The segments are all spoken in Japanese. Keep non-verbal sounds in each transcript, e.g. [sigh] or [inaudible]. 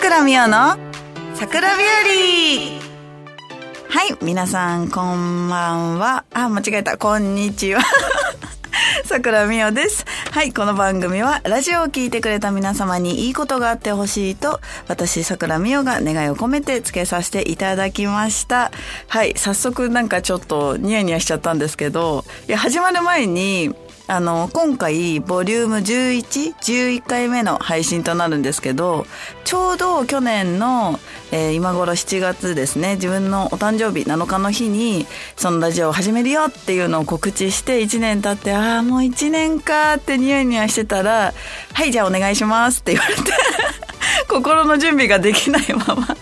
倉美代の桜日和はい皆さんこんばんはあ間違えたこんにちは [laughs] 桜美代です。はい、この番組はラジオを聴いてくれた皆様にいいことがあってほしいと、私桜美代が願いを込めて付けさせていただきました。はい、早速なんかちょっとニヤニヤしちゃったんですけど、いや、始まる前に、あの、今回、ボリューム11、11回目の配信となるんですけど、ちょうど去年の、えー、今頃7月ですね、自分のお誕生日7日の日に、そのラジオを始めるよっていうのを告知して1年経って、ああ、もう1年かってニヤニヤしてたら、はい、じゃあお願いしますって言われて [laughs] 心の準備ができないまま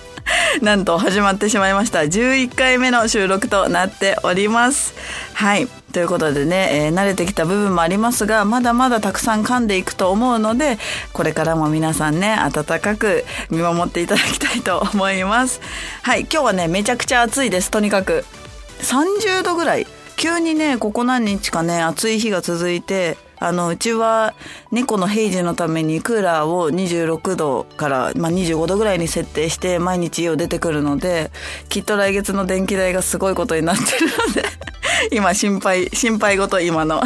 [laughs] なんと始まってしまいました。11回目の収録となっております。はい。ということでね、えー、慣れてきた部分もありますが、まだまだたくさん噛んでいくと思うので、これからも皆さんね、暖かく見守っていただきたいと思います。はい。今日はね、めちゃくちゃ暑いです。とにかく。30度ぐらい。急にね、ここ何日かね、暑い日が続いて、あの、うちは猫の平時のためにクーラーを26度から、まあ、25度ぐらいに設定して毎日家を出てくるので、きっと来月の電気代がすごいことになってるので [laughs] 今心配、心配事今の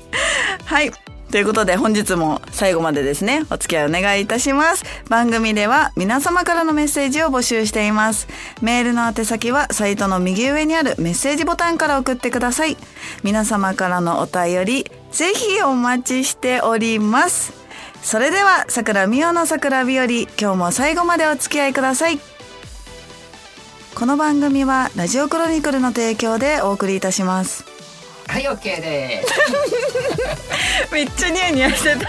[laughs] はい。ということで本日も最後までですね、お付き合いお願いいたします。番組では皆様からのメッセージを募集しています。メールの宛先はサイトの右上にあるメッセージボタンから送ってください。皆様からのお便り、ぜひお待ちしております。それでは、桜美代の桜日和、今日も最後までお付き合いください。この番組はラジオクロニクルの提供でお送りいたします。はい、オッケーです。[laughs] めっちゃニヤニヤしてた。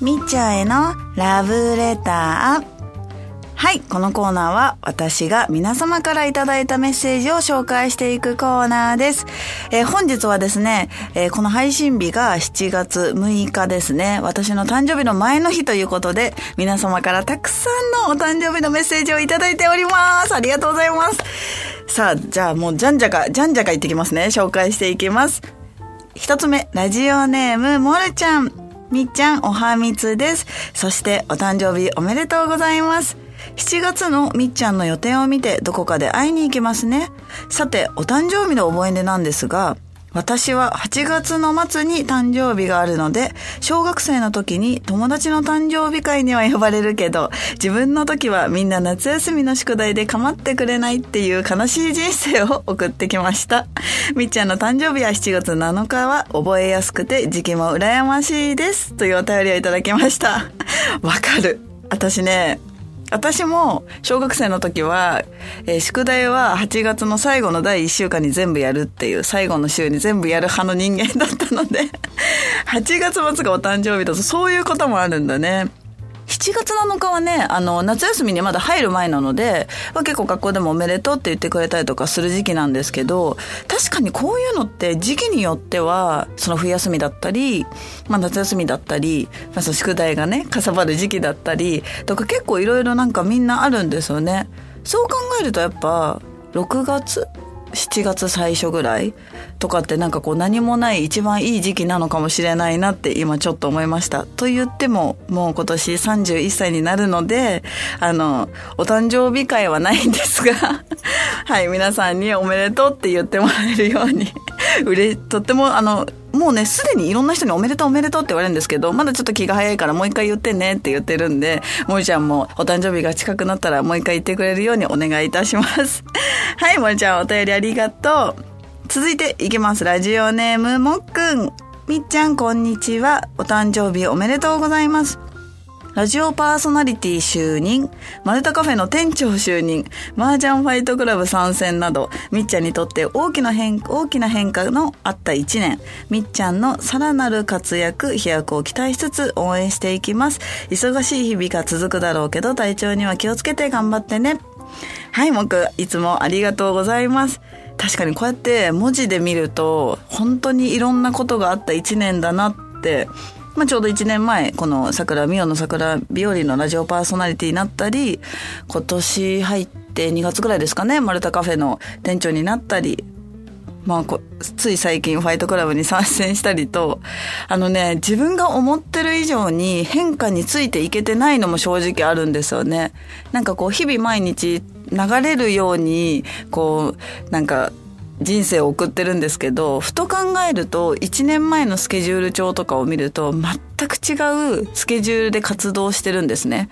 みっちゃんへのラブレター。はい、このコーナーは私が皆様からいただいたメッセージを紹介していくコーナーです。えー、本日はですね、えー、この配信日が7月6日ですね。私の誕生日の前の日ということで、皆様からたくさんのお誕生日のメッセージをいただいております。ありがとうございます。さあ、じゃあもうじゃんじゃか、じゃんじゃか言ってきますね。紹介していきます。一つ目、ラジオネーム、もるちゃん。みっちゃん、おはみつです。そして、お誕生日おめでとうございます。7月のみっちゃんの予定を見てどこかで会いに行きますね。さて、お誕生日の覚え出なんですが、私は8月の末に誕生日があるので、小学生の時に友達の誕生日会には呼ばれるけど、自分の時はみんな夏休みの宿題で構ってくれないっていう悲しい人生を送ってきました。みっちゃんの誕生日は7月7日は覚えやすくて時期も羨ましいです。というお便りをいただきました。わかる。私ね、私も小学生の時は、えー、宿題は8月の最後の第1週間に全部やるっていう最後の週に全部やる派の人間だったので8月末がお誕生日だとそういうこともあるんだね。7月7日はね、あの、夏休みにまだ入る前なので、まあ、結構学校でもおめでとうって言ってくれたりとかする時期なんですけど、確かにこういうのって時期によっては、その冬休みだったり、まあ、夏休みだったり、まあ、その宿題がね、かさばる時期だったり、とか結構いろいろなんかみんなあるんですよね。そう考えるとやっぱ、6月7月最初ぐらいとかってなんかこう何もない一番いい時期なのかもしれないなって今ちょっと思いました。と言ってももう今年31歳になるので、あの、お誕生日会はないんですがはい、皆さんにおめでとうって言ってもらえるように [laughs] うれ、とってもあの、もうね、すでにいろんな人におめでとうおめでとうって言われるんですけど、まだちょっと気が早いからもう一回言ってねって言ってるんで、もりちゃんもお誕生日が近くなったらもう一回言ってくれるようにお願いいたします。[laughs] はい、もりちゃんお便りありがとう。続いていきます。ラジオネームもっくん。みっちゃんこんにちは。お誕生日おめでとうございます。ラジオパーソナリティ就任、マルタカフェの店長就任、麻雀ファイトクラブ参戦など、みっちゃんにとって大きな変大きな変化のあった一年、みっちゃんのさらなる活躍、飛躍を期待しつつ応援していきます。忙しい日々が続くだろうけど、体調には気をつけて頑張ってね。はい、もく、いつもありがとうございます。確かにこうやって文字で見ると、本当にいろんなことがあった一年だなってまあ、ちょうど1年前、この桜、ミオの桜日和のラジオパーソナリティになったり、今年入って2月ぐらいですかね、マルタカフェの店長になったり、まあこ、つい最近ファイトクラブに参戦したりと、あのね、自分が思ってる以上に変化についていけてないのも正直あるんですよね。なんかこう、日々毎日流れるように、こう、なんか、人生を送ってるんですけど、ふと考えると、1年前のスケジュール帳とかを見ると、全く違うスケジュールで活動してるんですね。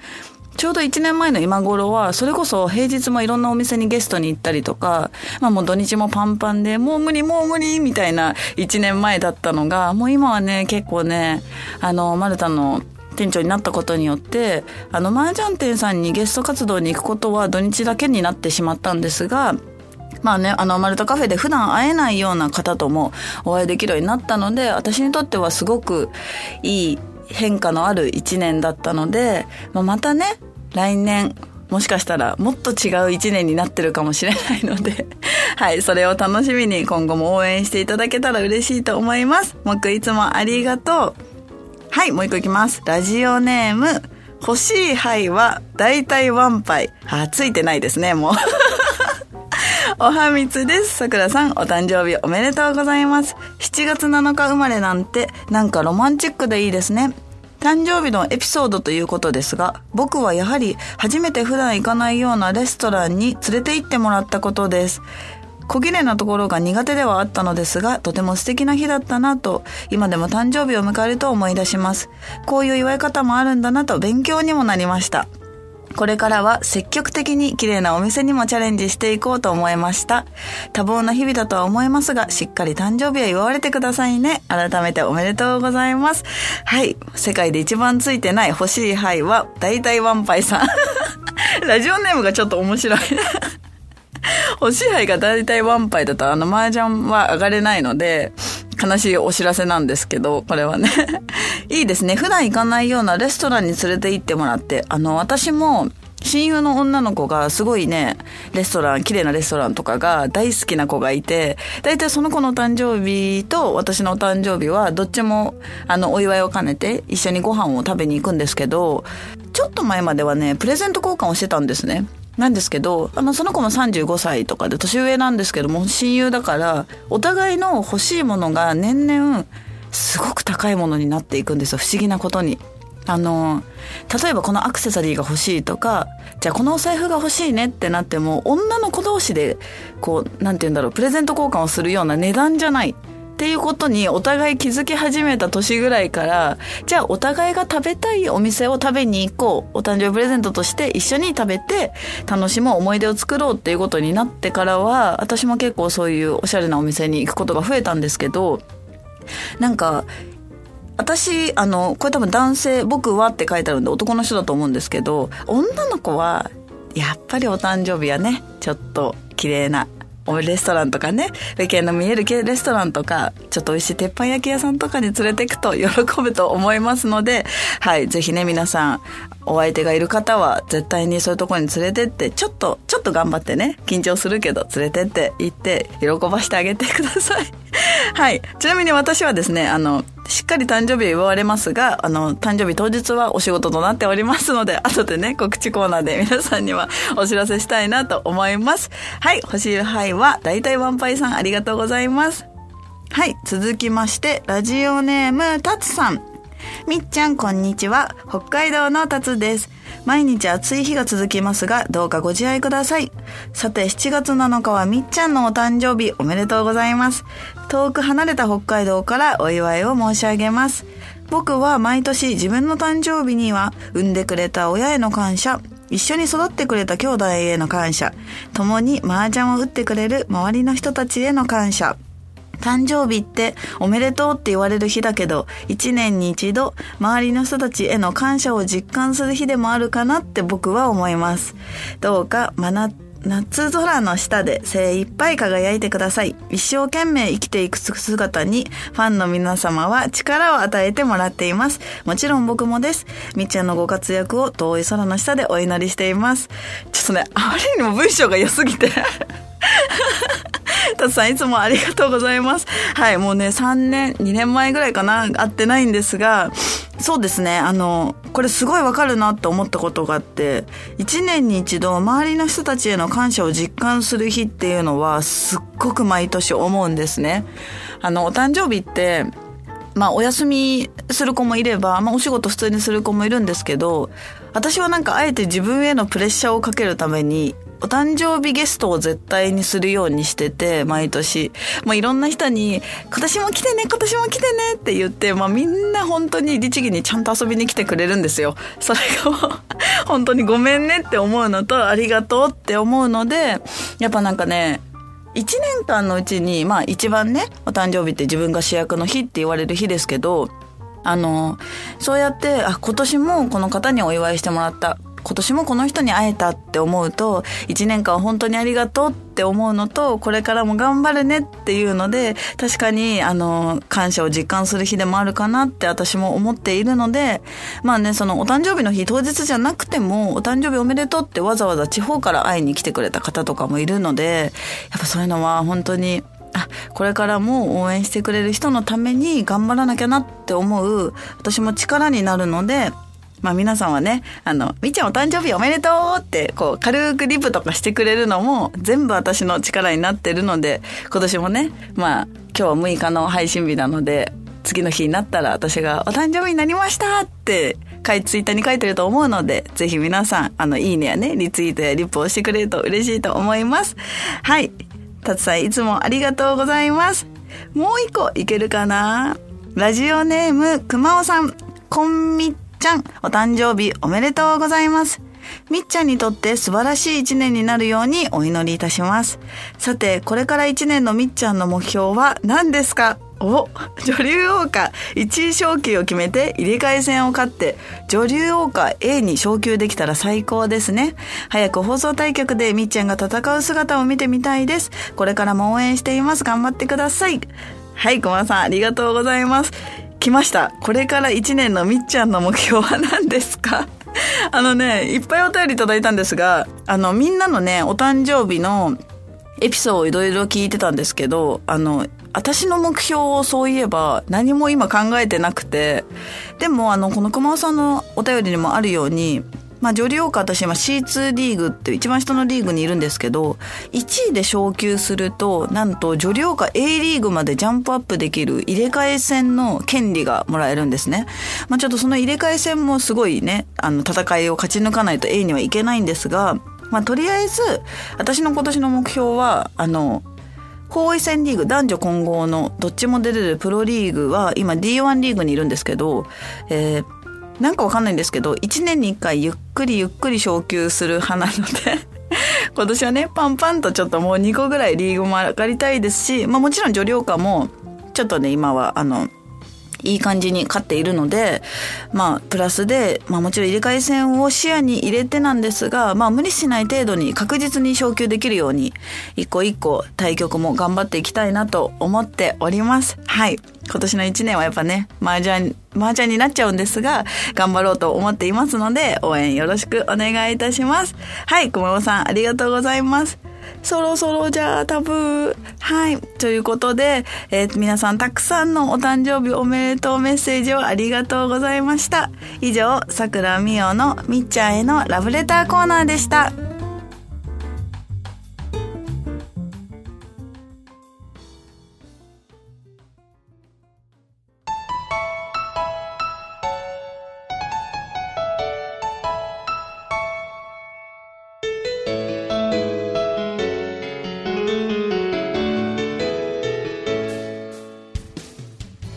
ちょうど1年前の今頃は、それこそ平日もいろんなお店にゲストに行ったりとか、まあもう土日もパンパンで、もう無理もう無理みたいな1年前だったのが、もう今はね、結構ね、あの、マルタの店長になったことによって、あの、麻雀店さんにゲスト活動に行くことは土日だけになってしまったんですが、まあね、あの、マルタカフェで普段会えないような方ともお会いできるようになったので、私にとってはすごくいい変化のある一年だったので、まあ、またね、来年、もしかしたらもっと違う一年になってるかもしれないので [laughs] はい、それを楽しみに今後も応援していただけたら嬉しいと思います。もう一個いつもありがとう。はい、もう一個いきます。ラジオネーム、欲しい灰は大体ワンパイ。あ、ついてないですね、もうおはみつです。さくらさん、お誕生日おめでとうございます。7月7日生まれなんて、なんかロマンチックでいいですね。誕生日のエピソードということですが、僕はやはり初めて普段行かないようなレストランに連れて行ってもらったことです。小綺麗なところが苦手ではあったのですが、とても素敵な日だったなと、今でも誕生日を迎えると思い出します。こういう祝い方もあるんだなと勉強にもなりました。これからは積極的に綺麗なお店にもチャレンジしていこうと思いました。多忙な日々だとは思いますが、しっかり誕生日は祝われてくださいね。改めておめでとうございます。はい。世界で一番ついてない欲しい灰は、大体ワンパイさん。[laughs] ラジオネームがちょっと面白い。[laughs] 欲しい灰が大体ワンパイだとあの麻雀は上がれないので、悲しいお知らせなんですけど、これはね。いいですね。普段行かないようなレストランに連れて行ってもらって、あの、私も、親友の女の子がすごいね、レストラン、綺麗なレストランとかが大好きな子がいて、大体その子の誕生日と私の誕生日はどっちもあのお祝いを兼ねて一緒にご飯を食べに行くんですけど、ちょっと前まではね、プレゼント交換をしてたんですね。なんですけど、あの、その子も35歳とかで年上なんですけども、親友だから、お互いの欲しいものが年々、すごく高いものになっていくんですよ。不思議なことに。あの、例えばこのアクセサリーが欲しいとか、じゃあこのお財布が欲しいねってなっても、女の子同士で、こう、なんて言うんだろう、プレゼント交換をするような値段じゃない。っていうことにお互い気づき始めた年ぐらいから、じゃあお互いが食べたいお店を食べに行こう。お誕生日プレゼントとして一緒に食べて楽しむ思い出を作ろうっていうことになってからは、私も結構そういうおしゃれなお店に行くことが増えたんですけど、なんか、私、あの、これ多分男性、僕はって書いてあるんで男の人だと思うんですけど、女の子は、やっぱりお誕生日はね、ちょっと綺麗なレストランとかね、レケの見えるレストランとか、ちょっと美味しい鉄板焼き屋さんとかに連れて行くと喜ぶと思いますので、はい、ぜひね、皆さん、お相手がいる方は、絶対にそういうところに連れてって、ちょっと、ちょっと頑張ってね、緊張するけど、連れてって行って、喜ばしてあげてください。[laughs] はい。ちなみに私はですね、あの、しっかり誕生日を祝われますが、あの、誕生日当日はお仕事となっておりますので、後でね、告知コーナーで [laughs] 皆さんにはお知らせしたいなと思います。はい、星いはいは、大体ワンパイさんありがとうございます。はい、続きまして、ラジオネーム、たつさん。みっちゃん、こんにちは。北海道のたつです。毎日暑い日が続きますが、どうかご自愛ください。さて、7月7日はみっちゃんのお誕生日おめでとうございます。遠く離れた北海道からお祝いを申し上げます。僕は毎年自分の誕生日には産んでくれた親への感謝、一緒に育ってくれた兄弟への感謝、共に麻雀を打ってくれる周りの人たちへの感謝、誕生日っておめでとうって言われる日だけど、一年に一度周りの人たちへの感謝を実感する日でもあるかなって僕は思います。どうか真夏空の下で精一杯輝いてください。一生懸命生きていく姿に、ファンの皆様は力を与えてもらっています。もちろん僕もです。みっちゃんのご活躍を遠い空の下でお祈りしています。ちょっとね、あまりにも文章が良すぎて [laughs] たつさんいつもありがとうございます。はい、もうね、3年、2年前ぐらいかな、会ってないんですが、そうですね、あの、これすごいわかるなって思ったことがあって、1年に一度周りの人たちへの感謝を実感する日っていうのは、すっごく毎年思うんですね。あの、お誕生日って、まあ、お休みする子もいれば、まあ、お仕事普通にする子もいるんですけど、私はなんかあえて自分へのプレッシャーをかけるために、お誕生日ゲストを絶対にするようにしてて、毎年。まあ、いろんな人に、今年も来てね、今年も来てねって言って、まあ、みんな本当に律儀にちゃんと遊びに来てくれるんですよ。それが、[laughs] 本当にごめんねって思うのと、ありがとうって思うので、やっぱなんかね、1年間のうちに、まあ一番ね、お誕生日って自分が主役の日って言われる日ですけど、あの、そうやって、あ、今年もこの方にお祝いしてもらった。今年もこの人に会えたって思うと、1年間本当にありがとうって思うのと、これからも頑張るねっていうので、確かに、あの、感謝を実感する日でもあるかなって私も思っているので、まあね、そのお誕生日の日当日じゃなくても、お誕生日おめでとうってわざわざ地方から会いに来てくれた方とかもいるので、やっぱそういうのは本当に、あ、これからも応援してくれる人のために頑張らなきゃなって思う、私も力になるので、まあ皆さんはね、あの、みっちゃんお誕生日おめでとうって、こう、軽くリプとかしてくれるのも、全部私の力になってるので、今年もね、まあ、今日は6日の配信日なので、次の日になったら私がお誕生日になりましたって、ツイッターに書いてると思うので、ぜひ皆さん、あの、いいねやね、リツイートやリップをしてくれると嬉しいと思います。はい。たつさん、いつもありがとうございます。もう一個いけるかな？ラジオネーム、くまおさん、こんみっちゃん、お誕生日おめでとうございます。みっちゃんにとって素晴らしい一年になるようにお祈りいたします。さて、これから一年のみっちゃんの目標は何ですか？お女流王花1位昇級を決めて入れ替え戦を勝って女流王花 A に昇級できたら最高ですね。早く放送対局でみっちゃんが戦う姿を見てみたいです。これからも応援しています。頑張ってください。はい小間さんありがとうございます。来ました。これから1年のみっちゃんの目標は何ですか？[laughs] あのねいっぱいお便りいただいたんですがあのみんなのねお誕生日のエピソードをいろいろ聞いてたんですけど、あの、私の目標をそういえば何も今考えてなくて、でもあの、この熊尾さんのお便りにもあるように、まあ、女流王花私今 C2 リーグって一番下のリーグにいるんですけど、1位で昇級すると、なんと女流王花 A リーグまでジャンプアップできる入れ替え戦の権利がもらえるんですね。まあ、ちょっとその入れ替え戦もすごいね、あの、戦いを勝ち抜かないと A にはいけないんですが、まあ、とりあえず、私の今年の目標は、あの、包囲戦リーグ、男女混合のどっちも出れるプロリーグは、今 D1 リーグにいるんですけど、えーなんかわかんないんですけど、1年に1回ゆっくりゆっくり昇級する派なので、[laughs] 今年はね、パンパンとちょっともう2個ぐらいリーグも上がりたいですし、まあもちろん女流化も、ちょっとね、今は、あの、いい感じに勝っているので、まあ、プラスで、まあもちろん入れ替え戦を視野に入れてなんですが、まあ無理しない程度に確実に昇級できるように、一個一個対局も頑張っていきたいなと思っております。はい。今年の一年はやっぱね、麻雀、麻雀になっちゃうんですが、頑張ろうと思っていますので、応援よろしくお願いいたします。はい、熊本さんありがとうございます。そろそろじゃあタブー。はい。ということで、えー皆さんたくさんのお誕生日おめでとうメッセージをありがとうございました。以上、桜美代のみっちゃんへのラブレターコーナーでした。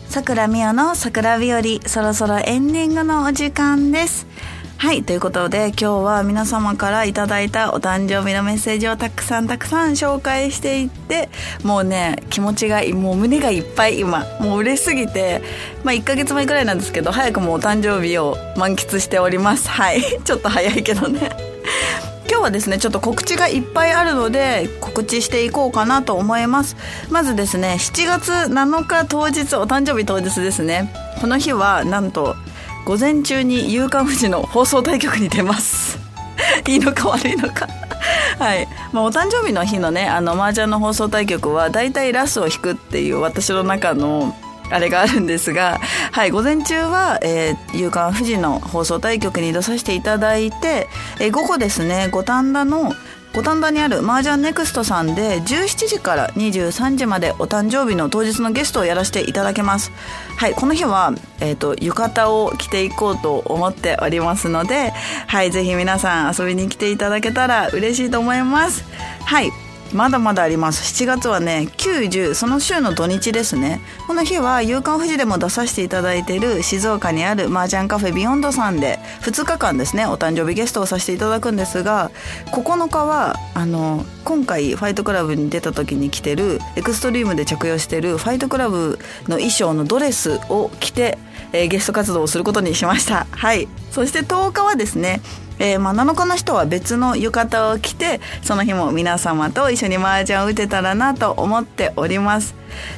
桜美代の桜日和そろそろエンディングのお時間です。はいということで今日は皆様からいただいたお誕生日のメッセージをたくさんたくさん紹介していってもうね気持ちがもう胸がいっぱい今もう嬉しすぎてまあ1ヶ月前くらいなんですけど早くもお誕生日を満喫しております。はいちょっと早いけどね。今日はですねちょっと告知がいっぱいあるので告知していこうかなと思います。まずですね7月7日当日お誕生日当日ですね。この日はなんと午前中に「夕刊富士」の放送対局に出ます。[laughs] いいのか悪いのか。はい、まあ、お誕生日の日のねあの麻雀の放送対局はだいたいラスを引くっていう私の中のあれがあるんですが、はい、午前中は、えー、夕刊富士の放送対局に出させていただいて、えー、午後ですね、五反田の五反田にある麻雀ネクストさんで17時から23時までお誕生日の当日のゲストをやらせていただきます。はい、この日は、えっ、ー、と、浴衣を着ていこうと思っておりますので、はい、ぜひ皆さん遊びに来ていただけたら嬉しいと思います。はい。まだまだあります。7月はね90その週の土日ですね。この日は夕刊富士でも出させていただいている静岡にある麻雀カフェビヨンドさんで2日間ですねお誕生日ゲストをさせていただくんですが9日はあの今回ファイトクラブに出た時に着てるエクストリームで着用してるファイトクラブの衣装のドレスを着て、えー、ゲスト活動をすることにしました。はい。そして10日はですねえー、まあ、7日の人は別の浴衣を着てその日も皆様と一緒に麻雀を打てたらなと思っております。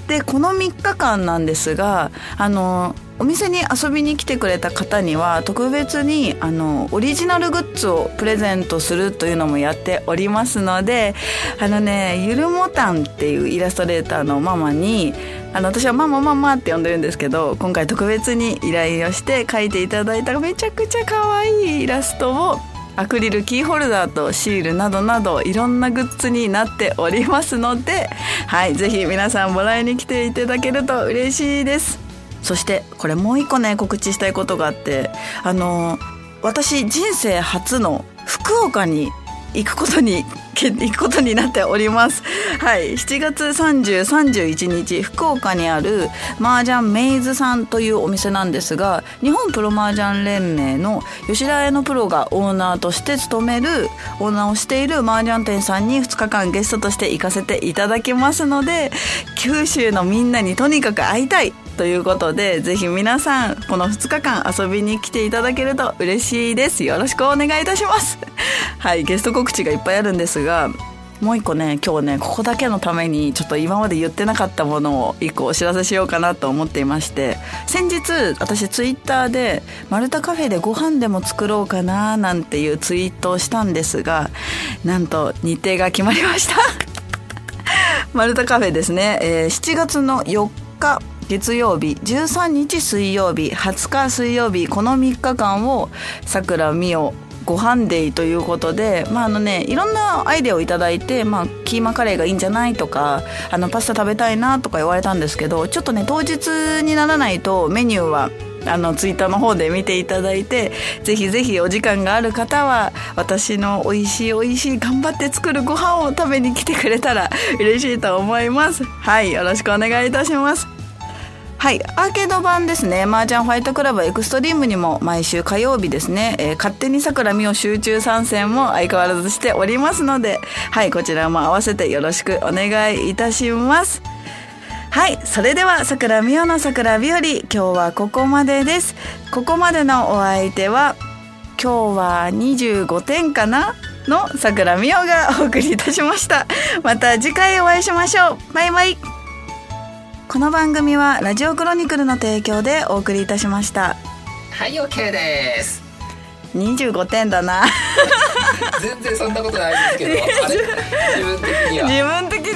でこの3日間なんですがあのお店に遊びに来てくれた方には特別にあのオリジナルグッズをプレゼントするというのもやっておりますのであのねゆるもたんっていうイラストレーターのママにあの私はママママって呼んでるんですけど今回特別に依頼をして描いていただいためちゃくちゃ可愛いイラストをアクリルキーホルダーとシールなどなどいろんなグッズになっておりますのではいぜひ皆さんもらいに来ていただけると嬉しいです。そしてこれもう一個ね告知したいことがあってあの私人生初の福岡に行くことに行くことになっております。はい、7月30、31日福岡にある麻雀メイズさんというお店なんですが、日本プロ麻雀連盟の吉田屋のプロがオーナーとして務めるオーナーをしている麻雀店さんに2日間ゲストとして行かせていただきますので、九州のみんなにとにかく会いたい。ということでぜひ皆さんこの2日間遊びに来ていただけると嬉しいです。よろしくお願いいたします。[laughs] はいゲスト告知がいっぱいあるんですがもう一個ね今日ねここだけのためにちょっと今まで言ってなかったものを一個お知らせしようかなと思っていまして先日私ツイッターで「マルタカフェでご飯でも作ろうかな」なんていうツイートをしたんですがなんと日程が決まりました。[laughs] マルタカフェですね、えー、7月の4日月曜日13日水曜日20日水曜日この3日間をさくらみおご飯デーということで、まああのね、いろんなアイデアをいただいて、まあ、キーマカレーがいいんじゃないとかあのパスタ食べたいなとか言われたんですけどちょっとね当日にならないとメニューはあのツイッターの方で見ていただいてぜひぜひお時間がある方は私の美味しい美味しい頑張って作るご飯を食べに来てくれたら嬉しいと思います。はいよろしくお願いいたします。はいアーケード版ですね。麻雀ファイトクラブエクストリームにも毎週火曜日ですね、えー、勝手にさくらみを集中参戦も相変わらずしておりますのではいこちらも合わせてよろしくお願いいたします。はいそれではさくらみおのさくら日和今日はここまでです。ここまでのお相手は今日は25点かな？のさくらみおがお送りいたしました。また次回お会いしましょう。バイバイ。この番組はラジオクロニクルの提供でお送りいたしました。はい OK です。25点だな。全然そんなことないですけど自分的には。自分的